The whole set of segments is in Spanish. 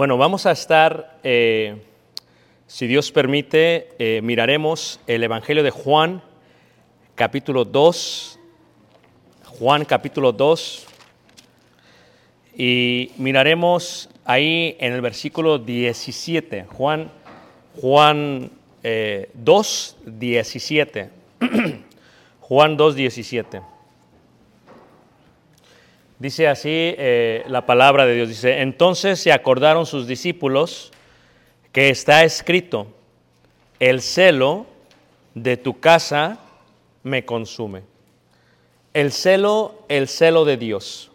Bueno, vamos a estar, eh, si Dios permite, eh, miraremos el Evangelio de Juan, capítulo 2. Juan, capítulo 2. Y miraremos ahí en el versículo 17. Juan, Juan eh, 2, 17. Juan 2, 17. Dice así eh, la palabra de Dios. Dice, entonces se acordaron sus discípulos que está escrito, el celo de tu casa me consume. El celo, el celo de Dios.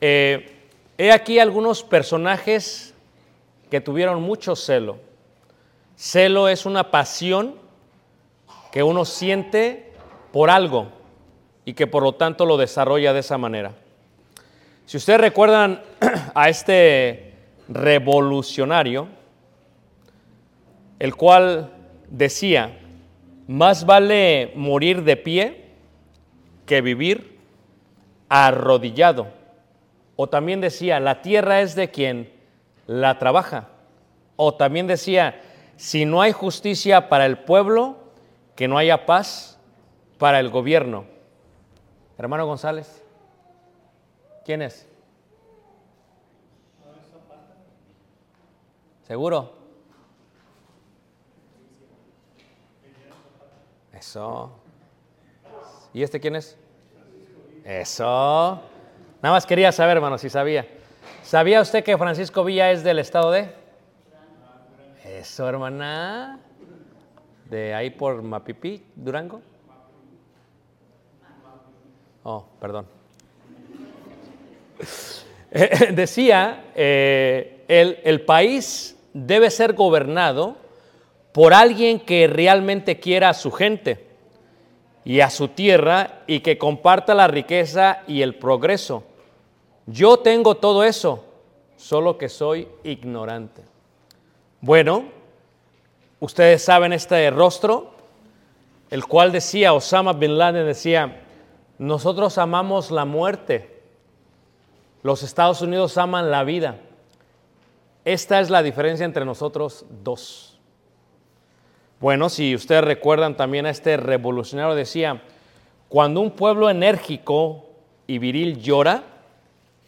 Eh, he aquí algunos personajes que tuvieron mucho celo. Celo es una pasión que uno siente por algo y que por lo tanto lo desarrolla de esa manera. Si ustedes recuerdan a este revolucionario, el cual decía, más vale morir de pie que vivir arrodillado. O también decía, la tierra es de quien la trabaja. O también decía, si no hay justicia para el pueblo, que no haya paz para el gobierno. Hermano González, ¿quién es? ¿Seguro? Eso. ¿Y este quién es? Eso. Nada más quería saber, hermano, si sabía. ¿Sabía usted que Francisco Villa es del estado de? Eso, hermana. De ahí por Mapipi, Durango. Oh, perdón. Decía, eh, el, el país debe ser gobernado por alguien que realmente quiera a su gente y a su tierra y que comparta la riqueza y el progreso. Yo tengo todo eso, solo que soy ignorante. Bueno, ustedes saben este rostro, el cual decía, Osama Bin Laden decía, nosotros amamos la muerte, los Estados Unidos aman la vida. Esta es la diferencia entre nosotros dos. Bueno, si ustedes recuerdan también a este revolucionario decía, cuando un pueblo enérgico y viril llora,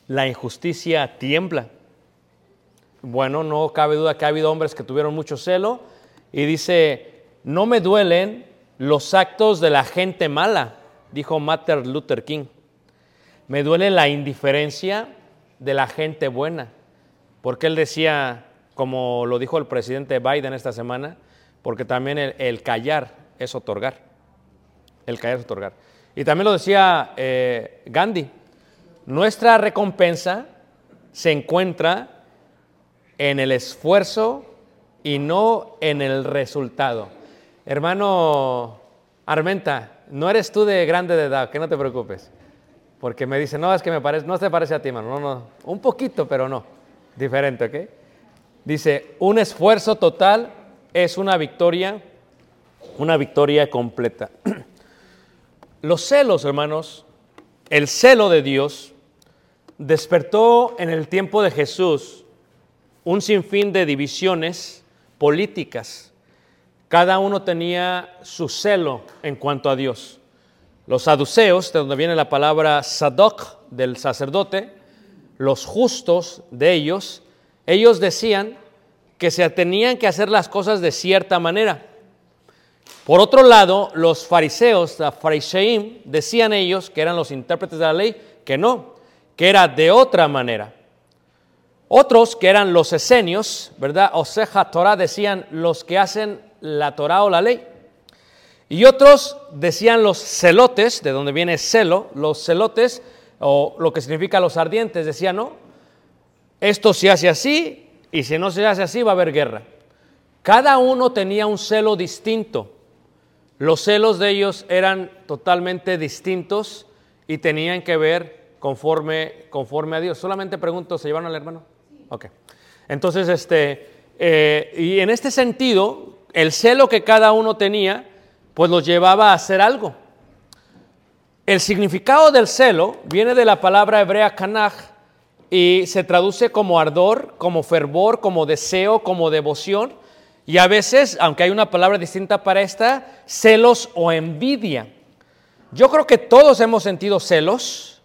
la injusticia tiembla. Bueno, no cabe duda que ha habido hombres que tuvieron mucho celo y dice, no me duelen los actos de la gente mala, dijo Martin Luther King. Me duele la indiferencia de la gente buena. Porque él decía, como lo dijo el presidente Biden esta semana, porque también el, callar es otorgar. El callar es otorgar. Y también lo decía eh, Gandhi, nuestra recompensa se encuentra en el esfuerzo y no en el resultado. Hermano Armenta, no eres tú de grande de edad, que no te preocupes. Porque me dice, no, es que me parece, no te parece a ti, hermano. No, no, un poquito, pero no. Diferente, ¿ok? Dice, un esfuerzo total es una victoria, una victoria completa. Los celos, hermanos, el celo de Dios despertó en el tiempo de Jesús un sinfín de divisiones políticas. Cada uno tenía su celo en cuanto a Dios. Los saduceos, de donde viene la palabra sadoc del sacerdote, los justos de ellos, ellos decían que se tenían que hacer las cosas de cierta manera. Por otro lado, los fariseos, la fariseim, decían ellos, que eran los intérpretes de la ley, que no, que era de otra manera. Otros, que eran los esenios, ¿verdad? Oseja Torah, decían los que hacen la Torah o la ley. Y otros decían los celotes, de donde viene celo, los celotes, o lo que significa los ardientes, decían, no, esto se hace así, y si no se hace así va a haber guerra. Cada uno tenía un celo distinto. Los celos de ellos eran totalmente distintos y tenían que ver conforme, conforme a Dios. Solamente pregunto, ¿se llevaron al hermano? Ok. Entonces, este, eh, y en este sentido, el celo que cada uno tenía, pues los llevaba a hacer algo. El significado del celo viene de la palabra hebrea kanaj y se traduce como ardor, como fervor, como deseo, como devoción. Y a veces, aunque hay una palabra distinta para esta, celos o envidia. Yo creo que todos hemos sentido celos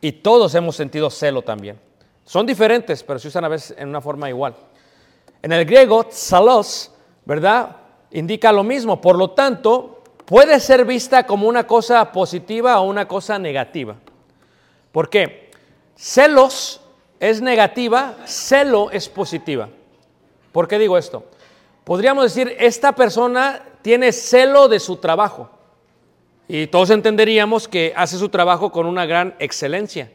y todos hemos sentido celo también. Son diferentes, pero se usan a veces en una forma igual. En el griego, salos, ¿verdad? Indica lo mismo. Por lo tanto, puede ser vista como una cosa positiva o una cosa negativa. ¿Por qué? Celos es negativa, celo es positiva. ¿Por qué digo esto? Podríamos decir, esta persona tiene celo de su trabajo. Y todos entenderíamos que hace su trabajo con una gran excelencia.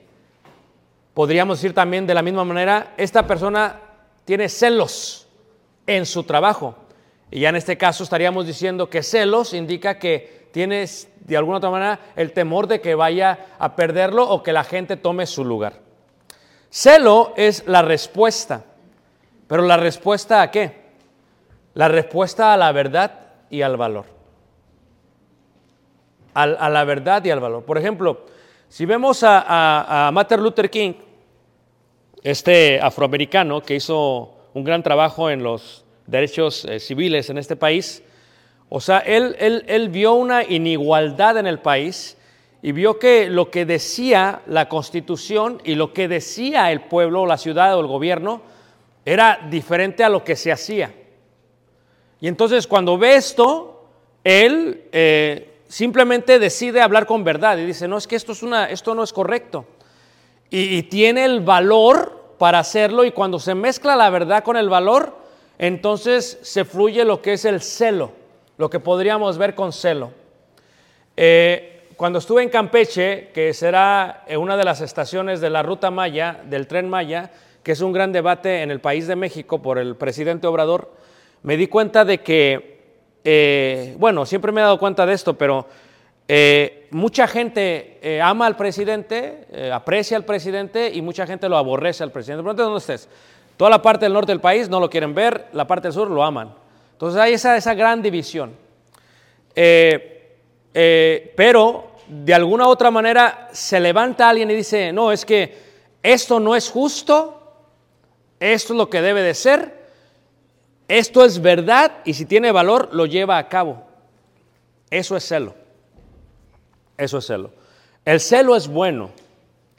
Podríamos decir también de la misma manera, esta persona tiene celos en su trabajo. Y ya en este caso estaríamos diciendo que celos indica que tienes de alguna otra manera el temor de que vaya a perderlo o que la gente tome su lugar. Celo es la respuesta. Pero la respuesta a qué? La respuesta a la verdad y al valor. Al- a la verdad y al valor. Por ejemplo, si vemos a- a Martin Luther King, este afroamericano que hizo un gran trabajo en los derechos eh, civiles en este país, o sea, él, él- él vio una inigualdad en el país y vio que lo que decía la constitución y lo que decía el pueblo, la ciudad o el gobierno era diferente a lo que se hacía. Y entonces cuando ve esto, él eh, simplemente decide hablar con verdad y dice, no, es que esto, es una, esto no es correcto. Y, y tiene el valor para hacerlo y cuando se mezcla la verdad con el valor, entonces se fluye lo que es el celo, lo que podríamos ver con celo. Eh, cuando estuve en Campeche, que será eh, una de las estaciones de la ruta Maya, del tren Maya, que es un gran debate en el país de México por el presidente Obrador, me di cuenta de que, eh, bueno, siempre me he dado cuenta de esto, pero mucha gente ama al presidente, aprecia al presidente y mucha gente lo aborrece al presidente. Pregúntate dónde estés. Toda la parte del norte del país no lo quieren ver, la parte del sur lo aman. Entonces hay esa, esa gran división. Eh, eh, pero de alguna u otra manera se levanta alguien y dice, no, es que esto no es justo, esto es lo que debe de ser, esto es verdad y si tiene valor lo lleva a cabo. Eso es celo. Eso es celo. El celo es bueno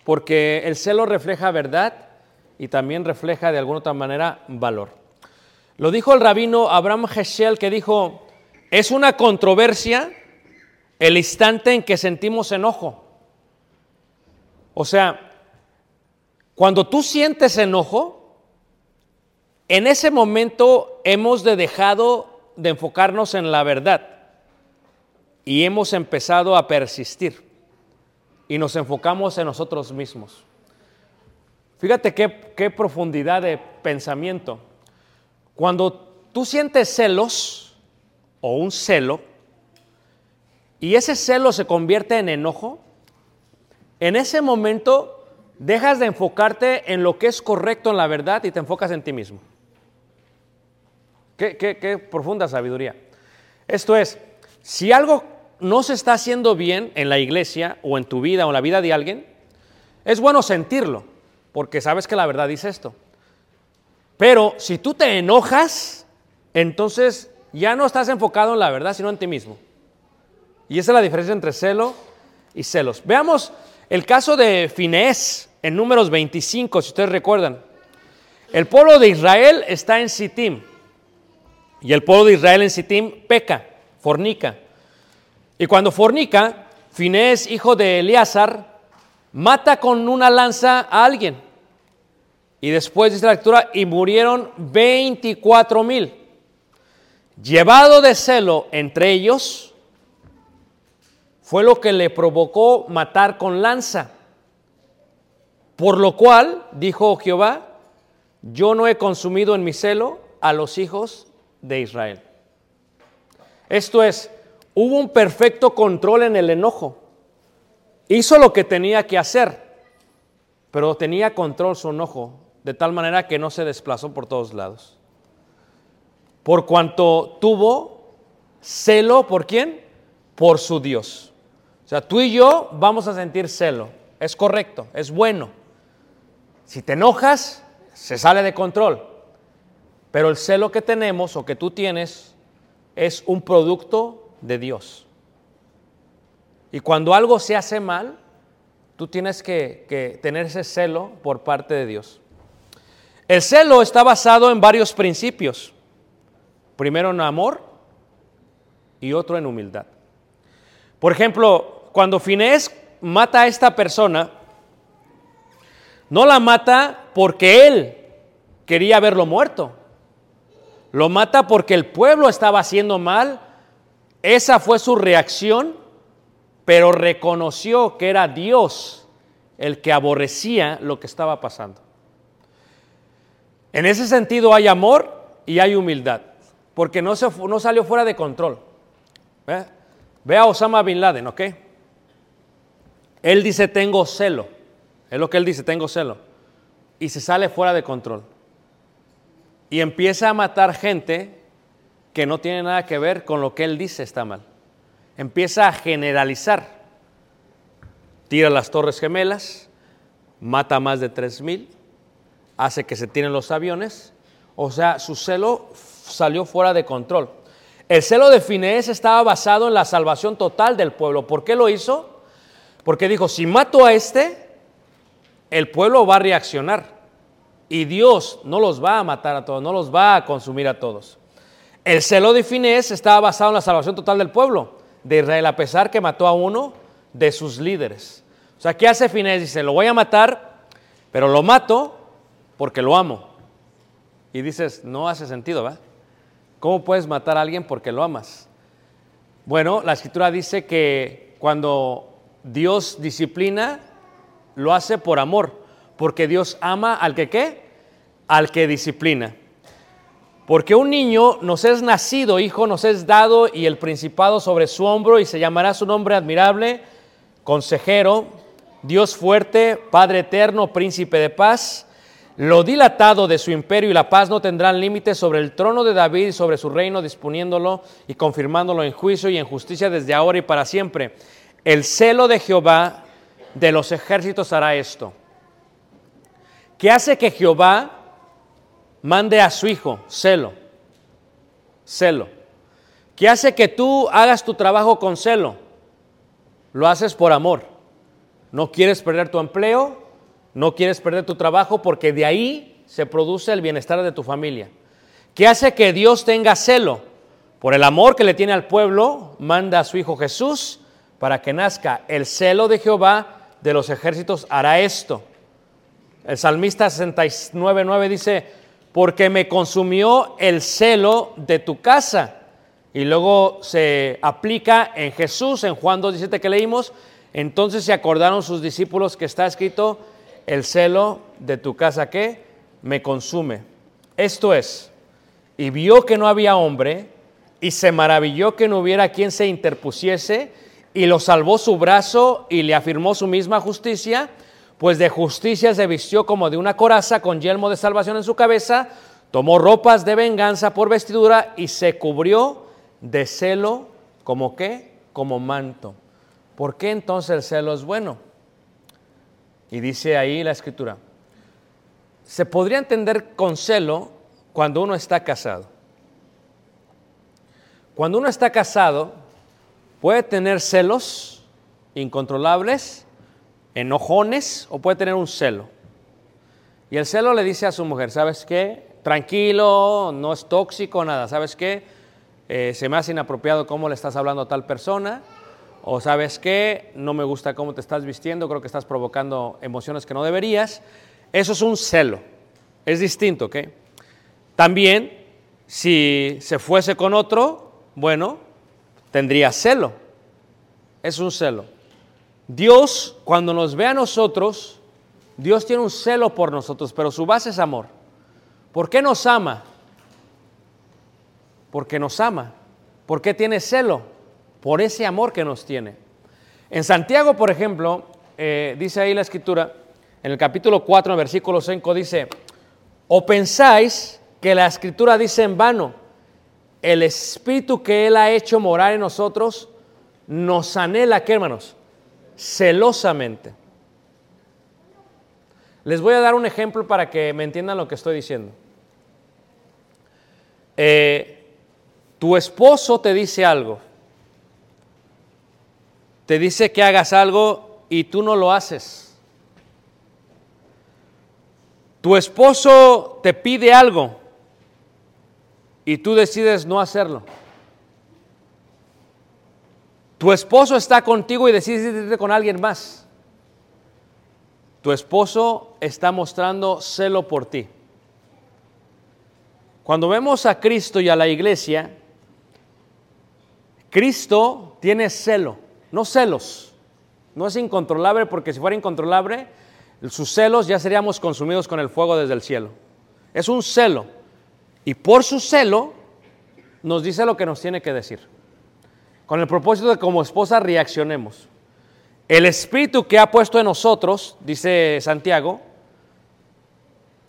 porque el celo refleja verdad y también refleja de alguna otra manera valor. Lo dijo el rabino Abraham Heschel que dijo, es una controversia el instante en que sentimos enojo. O sea, Cuando tú sientes enojo, en ese momento hemos de dejado de enfocarnos en la verdad y hemos empezado a persistir y nos enfocamos en nosotros mismos. Fíjate qué, qué profundidad de pensamiento. Cuando tú sientes celos o un celo y ese celo se convierte en enojo, en ese momento dejas de enfocarte en lo que es correcto en la verdad y te enfocas en ti mismo. Qué, qué- qué profunda sabiduría. Esto es, si algo no se está haciendo bien en la iglesia o en tu vida o en la vida de alguien, es bueno sentirlo, porque sabes que la verdad dice esto. Pero si tú te enojas, entonces ya no estás enfocado en la verdad, sino en ti mismo. Y esa es la diferencia entre celo y celos. Veamos el caso de Finés en números 25, si ustedes recuerdan. El pueblo de Israel está en Sittim. Y el pueblo de Israel en Sittim peca, fornica. Y cuando fornica, Finés, hijo de Eleazar, mata con una lanza a alguien. Y después dice la lectura, y murieron 24 mil. Llevado de celo entre ellos, fue lo que le provocó matar con lanza. Por lo cual, dijo Jehová, yo no he consumido en mi celo a los hijos de Israel. Esto es, hubo un perfecto control en el enojo. Hizo lo que tenía que hacer, pero tenía control su enojo, de tal manera que no se desplazó por todos lados. Por cuanto tuvo celo, ¿por quién? Por su Dios. O sea, tú y yo vamos a sentir celo. Es correcto, es bueno. Si te enojas, se sale de control. Pero el celo que tenemos o que tú tienes es un producto de Dios. Y cuando algo se hace mal, tú tienes que, tener ese celo por parte de Dios. El celo está basado en varios principios. Primero en amor y otro en humildad. Por ejemplo, cuando Finés mata a esta persona, no la mata porque él quería verlo muerto. Lo mata porque el pueblo estaba haciendo mal. Esa fue su reacción, pero reconoció que era Dios el que aborrecía lo que estaba pasando. En ese sentido hay amor y hay humildad, porque no, se, no salió fuera de control. ¿Ve? Ve a Osama Bin Laden, ¿ok? Él dice, tengo celo. Es lo que él dice, tengo celo. Y se sale fuera de control. Y empieza a matar gente que no tiene nada que ver con lo que él dice está mal. Empieza a generalizar. Tira las torres gemelas, mata a más de 3.000, hace que se tiren los aviones. O sea, su celo salió fuera de control. El celo de Finés estaba basado en la salvación total del pueblo. ¿Por qué lo hizo? Porque dijo, si mato a este, el pueblo va a reaccionar. Y Dios no los va a matar a todos, no los va a consumir a todos. El celo de Finés estaba basado en la salvación total del pueblo de Israel, a pesar que mató a uno de sus líderes. O sea, ¿qué hace Finés? Dice, lo voy a matar, pero lo mato porque lo amo. Y dices, no hace sentido, ¿verdad? ¿Cómo puedes matar a alguien porque lo amas? Bueno, la escritura dice que cuando Dios disciplina, lo hace por amor, porque Dios ama al que qué? Al que disciplina. Porque un niño nos es nacido, hijo nos es dado y el principado sobre su hombro y se llamará su nombre admirable, consejero, Dios fuerte, Padre eterno, príncipe de paz. Lo dilatado de su imperio y la paz no tendrán límites sobre el trono de David y sobre su reino, disponiéndolo y confirmándolo en juicio y en justicia desde ahora y para siempre. El celo de Jehová de los ejércitos hará esto. ¿Qué hace que Jehová mande a su hijo? Celo. Celo. ¿Qué hace que tú hagas tu trabajo con celo? Lo haces por amor. No quieres perder tu empleo, no quieres perder tu trabajo porque de ahí se produce el bienestar de tu familia. ¿Qué hace que Dios tenga celo? Por el amor que le tiene al pueblo, manda a su Hijo Jesús para que nazca. El celo de Jehová de los ejércitos hará esto. El salmista 69.9 dice, porque me consumió el celo de tu casa. Y luego se aplica en Jesús, en Juan 2.17 que leímos, entonces se acordaron sus discípulos que está escrito, el celo de tu casa que me consume. Esto es, y vio que no había hombre, y se maravilló que no hubiera quien se interpusiese, y lo salvó su brazo y le afirmó su misma justicia, pues de justicia se vistió como de una coraza con yelmo de salvación en su cabeza, tomó ropas de venganza por vestidura y se cubrió de celo como qué, como manto. ¿Por qué entonces el celo es bueno? Y dice ahí la escritura, se podría entender con celo cuando uno está casado. Cuando uno está casado, puede tener celos incontrolables, enojones o puede tener un celo. Y el celo le dice a su mujer, ¿sabes qué? Tranquilo, no es tóxico, nada. ¿Sabes qué? Eh, se me hace inapropiado cómo le estás hablando a tal persona. O sabes qué, no me gusta cómo te estás vistiendo, creo que estás provocando emociones que no deberías. Eso es un celo. Es distinto, ¿ok? También, si se fuese con otro, bueno, tendría celo. Es un celo. Dios, cuando nos ve a nosotros, Dios tiene un celo por nosotros, pero su base es amor. ¿Por qué nos ama? Porque nos ama. ¿Por qué tiene celo? Por ese amor que nos tiene. En Santiago, por ejemplo, eh, dice ahí la escritura, en el capítulo 4, en versículo 5, dice, o pensáis que la escritura dice en vano, el espíritu que Él ha hecho morar en nosotros nos anhela, ¿qué hermanos? Celosamente. Les voy a dar un ejemplo para que me entiendan lo que estoy diciendo. Eh, tu esposo te dice algo, te dice que hagas algo y tú no lo haces. Tu esposo te pide algo y tú decides no hacerlo. Tu esposo está contigo y decides irte con alguien más. Tu esposo está mostrando celo por ti. Cuando vemos a Cristo y a la iglesia, Cristo tiene celo, no celos. No es incontrolable porque si fuera incontrolable, sus celos ya seríamos consumidos con el fuego desde el cielo. Es un celo. Y por su celo nos dice lo que nos tiene que decir. Con el propósito de como esposa reaccionemos. El espíritu que ha puesto en nosotros, dice Santiago,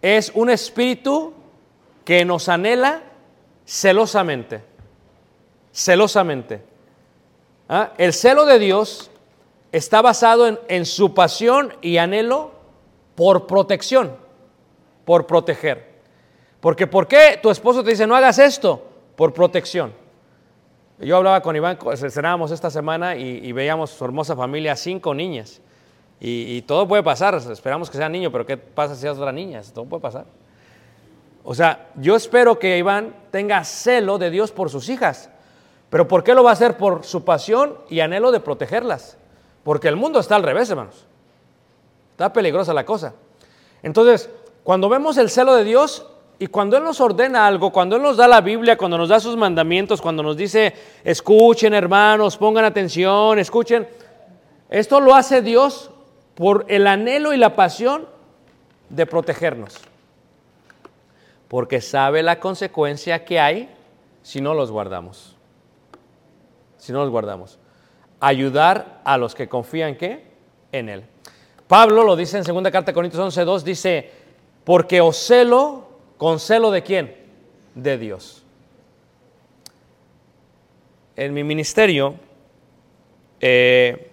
es un espíritu que nos anhela celosamente. Celosamente. ¿Ah? El celo de Dios está basado en, en su pasión y anhelo por protección, por proteger. Porque ¿por qué tu esposo te dice no hagas esto? Por protección. Yo hablaba con Iván, cenábamos esta semana y, y, veíamos su hermosa familia, cinco niñas. Y, y, todo puede pasar, esperamos que sea niño, pero ¿qué pasa si es otra niña? Todo puede pasar. O sea, yo espero que Iván tenga celo de Dios por sus hijas. Pero ¿por qué lo va a hacer? Por su pasión y anhelo de protegerlas. Porque el mundo está al revés, hermanos. Está peligrosa la cosa. Entonces, cuando vemos el celo de Dios y cuando Él nos ordena algo, cuando Él nos da la Biblia, cuando nos da sus mandamientos, cuando nos dice, escuchen hermanos, pongan atención, escuchen, esto lo hace Dios por el anhelo y la pasión de protegernos. Porque sabe la consecuencia que hay si no los guardamos. Si no los guardamos. Ayudar a los que confían ¿qué? en Él. Pablo lo dice en 2 carta de Corintios 11.2, dice, porque os celo, ¿con celo de quién? De Dios. En mi ministerio, eh,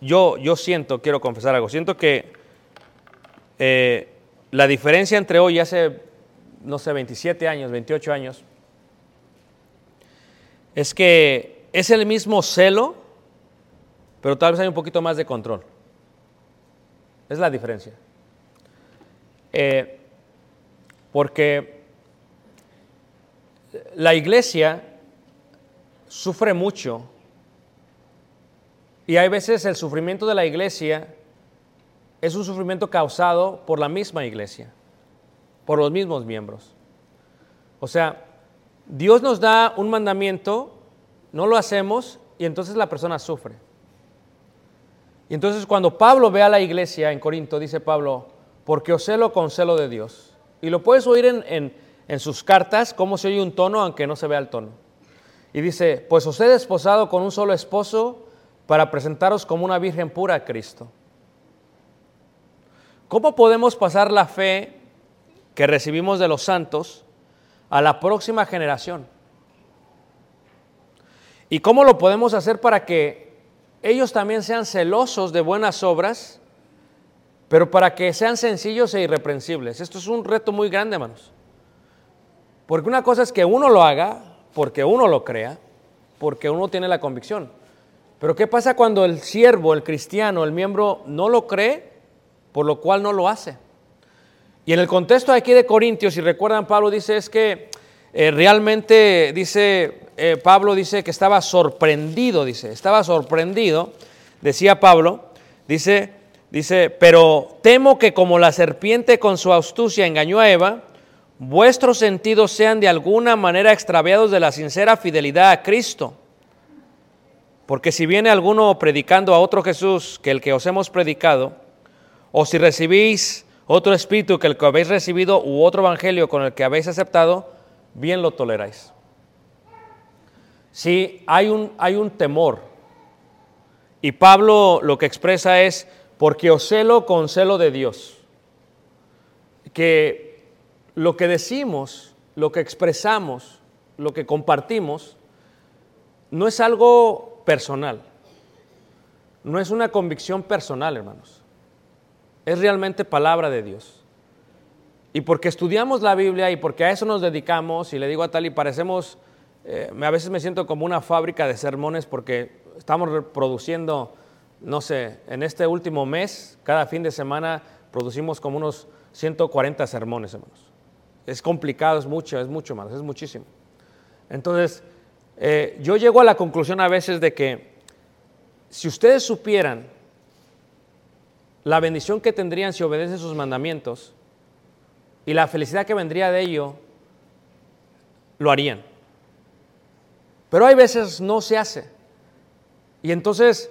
yo, yo siento, quiero confesar algo, siento que eh, la diferencia entre hoy y hace, no sé, 27 años, 28 años, es que es el mismo celo, pero tal vez hay un poquito más de control. Es la diferencia. Eh, porque la iglesia sufre mucho y hay veces el sufrimiento de la iglesia es un sufrimiento causado por la misma iglesia, por los mismos miembros. O sea, Dios nos da un mandamiento, no lo hacemos y entonces la persona sufre. Y entonces cuando Pablo ve a la iglesia en Corinto, dice Pablo, porque os celo con celo de Dios. Y lo puedes oír en, en- sus cartas, cómo se oye un tono aunque no se vea el tono. Y dice, pues os he desposado con un solo esposo para presentaros como una virgen pura a Cristo. ¿Cómo podemos pasar la fe que recibimos de los santos a la próxima generación? ¿Y cómo lo podemos hacer para que ellos también sean celosos de buenas obras, pero para que sean sencillos e irreprensibles? Esto es un reto muy grande, hermanos. Porque una cosa es que uno lo haga, porque uno lo crea, porque uno tiene la convicción. Pero ¿qué pasa cuando el siervo, el cristiano, el miembro no lo cree, por lo cual no lo hace? Y en el contexto aquí de Corintios, si recuerdan, Pablo dice es que eh, realmente, dice, eh, Pablo dice que estaba sorprendido, dice, estaba sorprendido, decía Pablo, dice, dice, pero temo que como la serpiente con su astucia engañó a Eva, vuestros sentidos sean de alguna manera extraviados de la sincera fidelidad a Cristo. Porque si viene alguno predicando a otro Jesús que el que os hemos predicado, o si recibís otro espíritu que el que habéis recibido u otro evangelio con el que habéis aceptado, bien lo toleráis. Si hay un, hay un temor, y Pablo lo que expresa es, porque os celo con celo de Dios, que lo que decimos, lo que expresamos, lo que compartimos, no es algo personal, no es una convicción personal, hermanos. Es realmente palabra de Dios. Y porque estudiamos la Biblia y porque a eso nos dedicamos, y le digo a tal y parecemos, eh, a veces me siento como una fábrica de sermones porque estamos reproduciendo, no sé, en este último mes, cada fin de semana producimos como unos 140 sermones, hermanos. Es complicado, es mucho, es mucho, hermanos, es muchísimo. Entonces, eh, yo llego a la conclusión a veces de que si ustedes supieran la bendición que tendrían si obedecen sus mandamientos y la felicidad que vendría de ello, lo harían. Pero hay veces no se hace. Y entonces,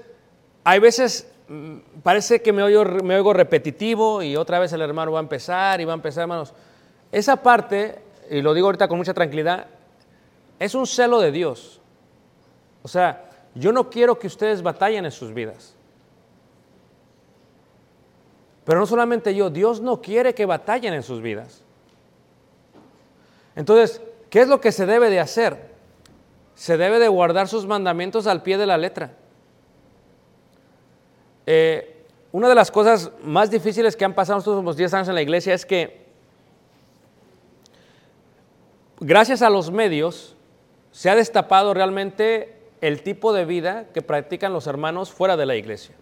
hay veces mm, parece que me oigo, me oigo repetitivo y otra vez el hermano va a empezar y va a empezar, hermanos. Esa parte, y lo digo ahorita con mucha tranquilidad, es un celo de Dios. O sea, yo no quiero que ustedes batallen en sus vidas. Pero no solamente yo, Dios no quiere que batallen en sus vidas. Entonces, ¿qué es lo que se debe de hacer? Se debe de guardar sus mandamientos al pie de la letra. Eh, una de las cosas más difíciles que han pasado estos últimos 10 años en la iglesia es que, gracias a los medios, se ha destapado realmente el tipo de vida que practican los hermanos fuera de la iglesia.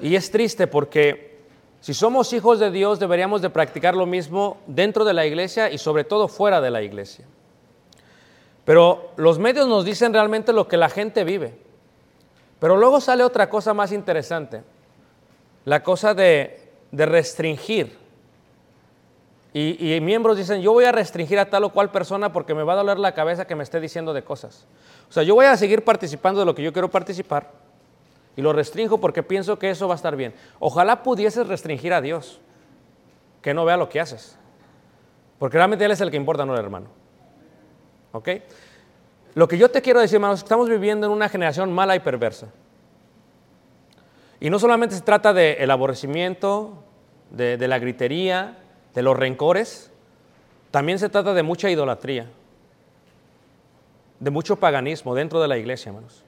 Y es triste porque si somos hijos de Dios deberíamos de practicar lo mismo dentro de la iglesia y sobre todo fuera de la iglesia. Pero los medios nos dicen realmente lo que la gente vive. Pero luego sale otra cosa más interesante, la cosa de, de restringir. Y, y miembros dicen, yo voy a restringir a tal o cual persona porque me va a doler la cabeza que me esté diciendo de cosas. O sea, yo voy a seguir participando de lo que yo quiero participar, y lo restringo porque pienso que eso va a estar bien. Ojalá pudieses restringir a Dios, que no vea lo que haces. Porque realmente Él es el que importa, no el hermano. ¿Ok? Lo que yo te quiero decir, hermanos, estamos viviendo en una generación mala y perversa. Y no solamente se trata del aborrecimiento, de, de la gritería, de los rencores, también se trata de mucha idolatría, de mucho paganismo dentro de la iglesia, hermanos.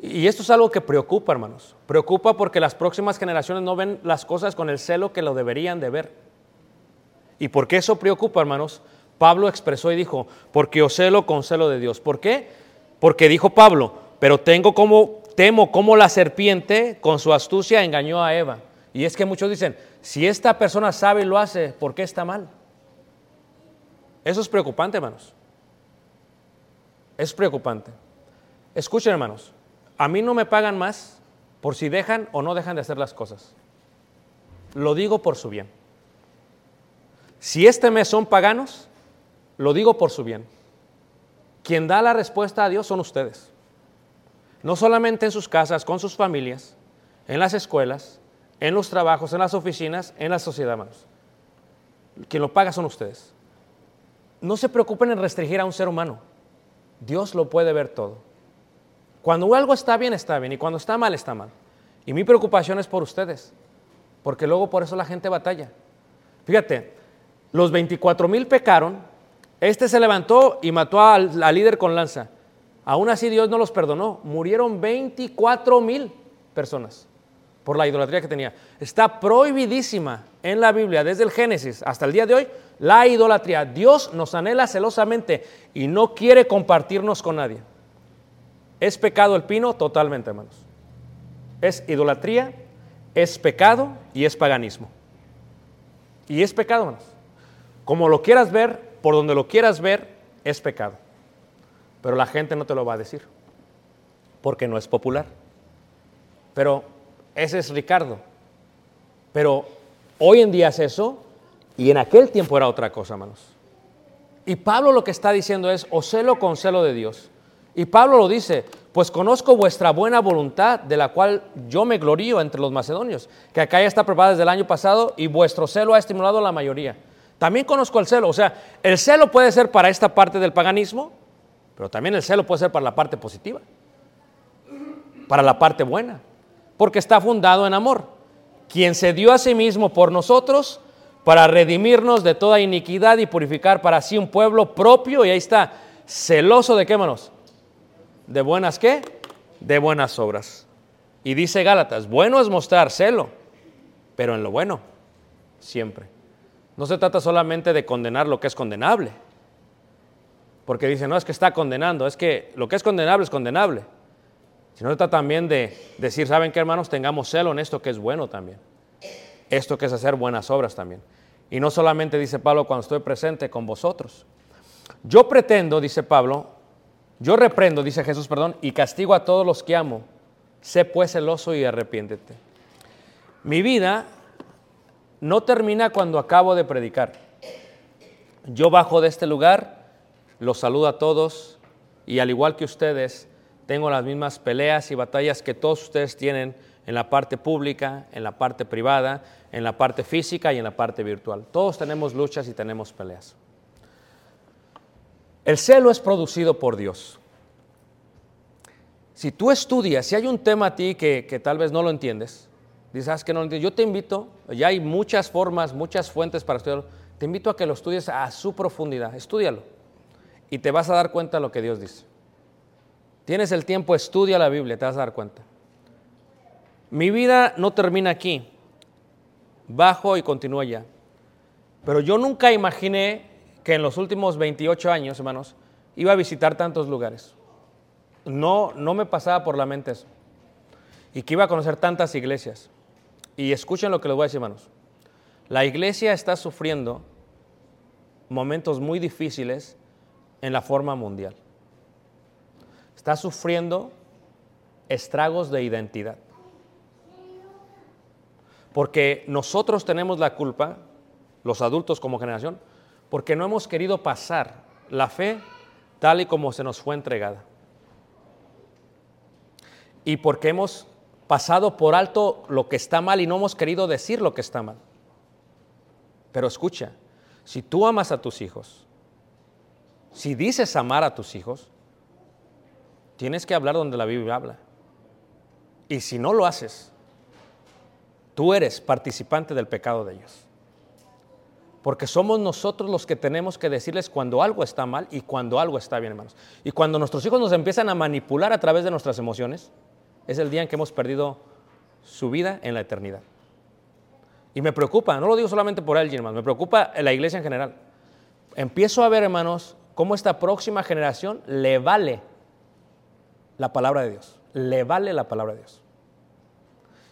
Y esto es algo que preocupa, hermanos. Preocupa porque las próximas generaciones no ven las cosas con el celo que lo deberían de ver. ¿Y por qué eso preocupa, hermanos? Pablo expresó y dijo, porque os celo con celo de Dios. ¿Por qué? Porque dijo Pablo, pero tengo como, temo como la serpiente con su astucia engañó a Eva. Y es que muchos dicen, si esta persona sabe y lo hace, ¿por qué está mal? Eso es preocupante, hermanos. Es preocupante. Escuchen, hermanos, a mí no me pagan más por si dejan o no dejan de hacer las cosas. Lo digo por su bien. Si este mes son paganos, lo digo por su bien. Quien da la respuesta a Dios son ustedes. No solamente en sus casas, con sus familias, en las escuelas, en los trabajos, en las oficinas, en la sociedad, hermanos. Quien lo paga son ustedes. No se preocupen en restringir a un ser humano. Dios lo puede ver todo. Cuando algo está bien, está bien. Y cuando está mal, está mal. Y mi preocupación es por ustedes. Porque luego por eso la gente batalla. Fíjate, los 24 mil pecaron. Este se levantó y mató al, líder con lanza. Aún así Dios no los perdonó. Murieron 24 mil personas por la idolatría que tenía. Está prohibidísima en la Biblia, desde el Génesis hasta el día de hoy, la idolatría. Dios nos anhela celosamente y no quiere compartirnos con nadie. ¿Es pecado el pino? Totalmente, hermanos. Es idolatría, es pecado y es paganismo. Y es pecado, hermanos. Como lo quieras ver, por donde lo quieras ver, es pecado. Pero la gente no te lo va a decir, porque no es popular. Pero ese es Ricardo. Pero hoy en día es eso y en aquel tiempo era otra cosa, hermanos. Y Pablo lo que está diciendo es, o celo con celo de Dios. Y Pablo lo dice, pues conozco vuestra buena voluntad, de la cual yo me glorío entre los macedonios, que acá ya está preparada desde el año pasado y vuestro celo ha estimulado a la mayoría. También conozco el celo, o sea, el celo puede ser para esta parte del paganismo, pero también el celo puede ser para la parte positiva, para la parte buena, porque está fundado en amor. Quien se dio a sí mismo por nosotros para redimirnos de toda iniquidad y purificar para sí un pueblo propio, y ahí está, celoso de qué manos? ¿De buenas qué? De buenas obras. Y dice Gálatas, bueno es mostrar celo, pero en lo bueno, siempre. No se trata solamente de condenar lo que es condenable, porque dice, no es que está condenando, es que lo que es condenable es condenable. Sino se trata también de decir, ¿saben qué hermanos? Tengamos celo en esto que es bueno también. Esto que es hacer buenas obras también. Y no solamente dice Pablo cuando estoy presente con vosotros. Yo pretendo, dice Pablo, yo reprendo, dice Jesús, perdón, y castigo a todos los que amo. Sé pues celoso y arrepiéntete. Mi vida no termina cuando acabo de predicar. Yo bajo de este lugar, los saludo a todos y al igual que ustedes, tengo las mismas peleas y batallas que todos ustedes tienen en la parte pública, en la parte privada, en la parte física y en la parte virtual. Todos tenemos luchas y tenemos peleas. El celo es producido por Dios. Si tú estudias, si hay un tema a ti que, que tal vez no lo entiendes, dices, "Ah, no yo te invito, ya hay muchas formas, muchas fuentes para estudiarlo, te invito a que lo estudies a su profundidad, estúdialo y te vas a dar cuenta de lo que Dios dice. Tienes el tiempo, estudia la Biblia, te vas a dar cuenta. Mi vida no termina aquí, bajo y continúa allá. Pero yo nunca imaginé que en los últimos 28 años, hermanos, iba a visitar tantos lugares. No, no me pasaba por la mente eso. Y que iba a conocer tantas iglesias. Y escuchen lo que les voy a decir, hermanos. La iglesia está sufriendo momentos muy difíciles en la forma mundial. Está sufriendo estragos de identidad. Porque nosotros tenemos la culpa, los adultos como generación, porque no hemos querido pasar la fe tal y como se nos fue entregada. Y porque hemos pasado por alto lo que está mal y no hemos querido decir lo que está mal. Pero escucha, si tú amas a tus hijos, si dices amar a tus hijos, tienes que hablar donde la Biblia habla. Y si no lo haces, tú eres participante del pecado de ellos. Porque somos nosotros los que tenemos que decirles cuando algo está mal y cuando algo está bien, hermanos. Y cuando nuestros hijos nos empiezan a manipular a través de nuestras emociones, es el día en que hemos perdido su vida en la eternidad. Y me preocupa, no lo digo solamente por él, hermanos, me preocupa la iglesia en general. Empiezo a ver, hermanos, cómo esta próxima generación le vale la palabra de Dios. Le vale la palabra de Dios.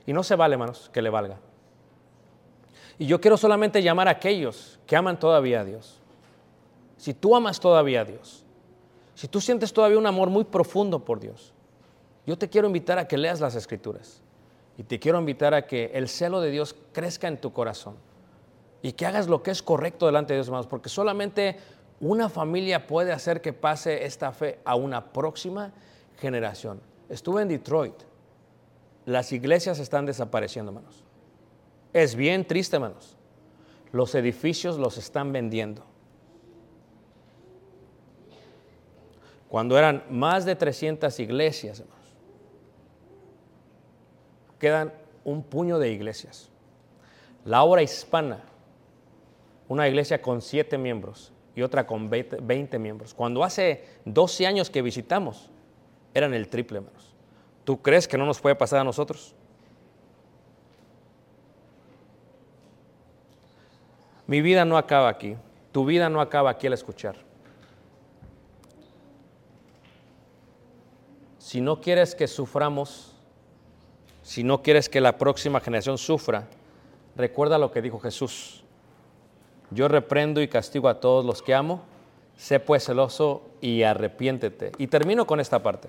Y no se vale, hermanos, que le valga. Y yo quiero solamente llamar a aquellos que aman todavía a Dios. Si tú amas todavía a Dios, si tú sientes todavía un amor muy profundo por Dios, yo te quiero invitar a que leas las escrituras. Y te quiero invitar a que el celo de Dios crezca en tu corazón y que hagas lo que es correcto delante de Dios, hermanos, porque solamente una familia puede hacer que pase esta fe a una próxima generación. Estuve en Detroit. Las iglesias están desapareciendo, hermanos. Es bien triste, hermanos. Los edificios los están vendiendo. Cuando eran más de 300 iglesias, hermanos, quedan un puño de iglesias. La obra hispana, una iglesia con siete miembros y otra con 20, 20 miembros. Cuando hace 12 años que visitamos, eran el triple, hermanos. ¿Tú crees que no nos puede pasar a nosotros? Mi vida no acaba aquí. Tu vida no acaba aquí al escuchar. Si no quieres que suframos, si no quieres que la próxima generación sufra, recuerda lo que dijo Jesús. Yo reprendo y castigo a todos los que amo. Sé pues celoso y arrepiéntete. Y termino con esta parte.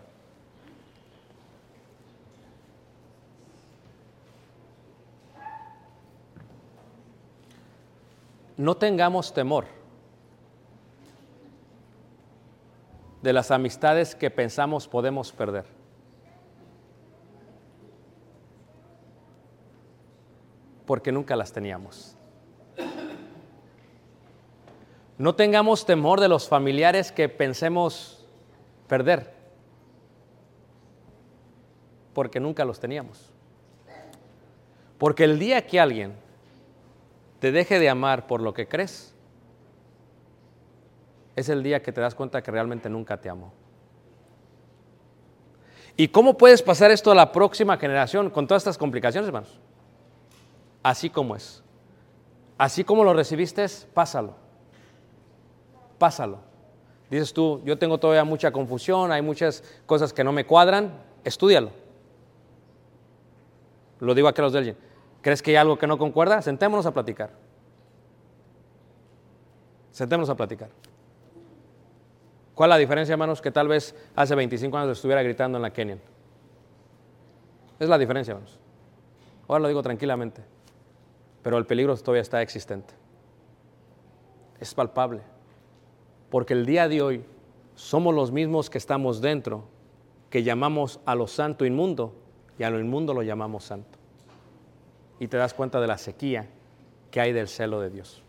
No tengamos temor de las amistades que pensamos podemos perder. Porque nunca las teníamos. No tengamos temor de los familiares que pensemos perder, porque nunca los teníamos. Porque el día que alguien te deje de amar por lo que crees, es el día que te das cuenta que realmente nunca te amó. ¿Y cómo puedes pasar esto a la próxima generación con todas estas complicaciones, hermanos? Así como es. Así como lo recibiste, pásalo. Pásalo. Dices tú, yo tengo todavía mucha confusión, hay muchas cosas que no me cuadran, estúdialo. Lo digo a los de. ¿Crees que hay algo que no concuerda? Sentémonos a platicar. Sentémonos a platicar. ¿Cuál es la diferencia, hermanos, que tal vez hace 25 años estuviera gritando en la Kenia? Es la diferencia, hermanos. Ahora lo digo tranquilamente, pero el peligro todavía está existente. Es palpable, porque el día de hoy somos los mismos que estamos dentro, que llamamos a lo santo inmundo y a lo inmundo lo llamamos santo. Y te das cuenta de la sequía que hay del celo de Dios.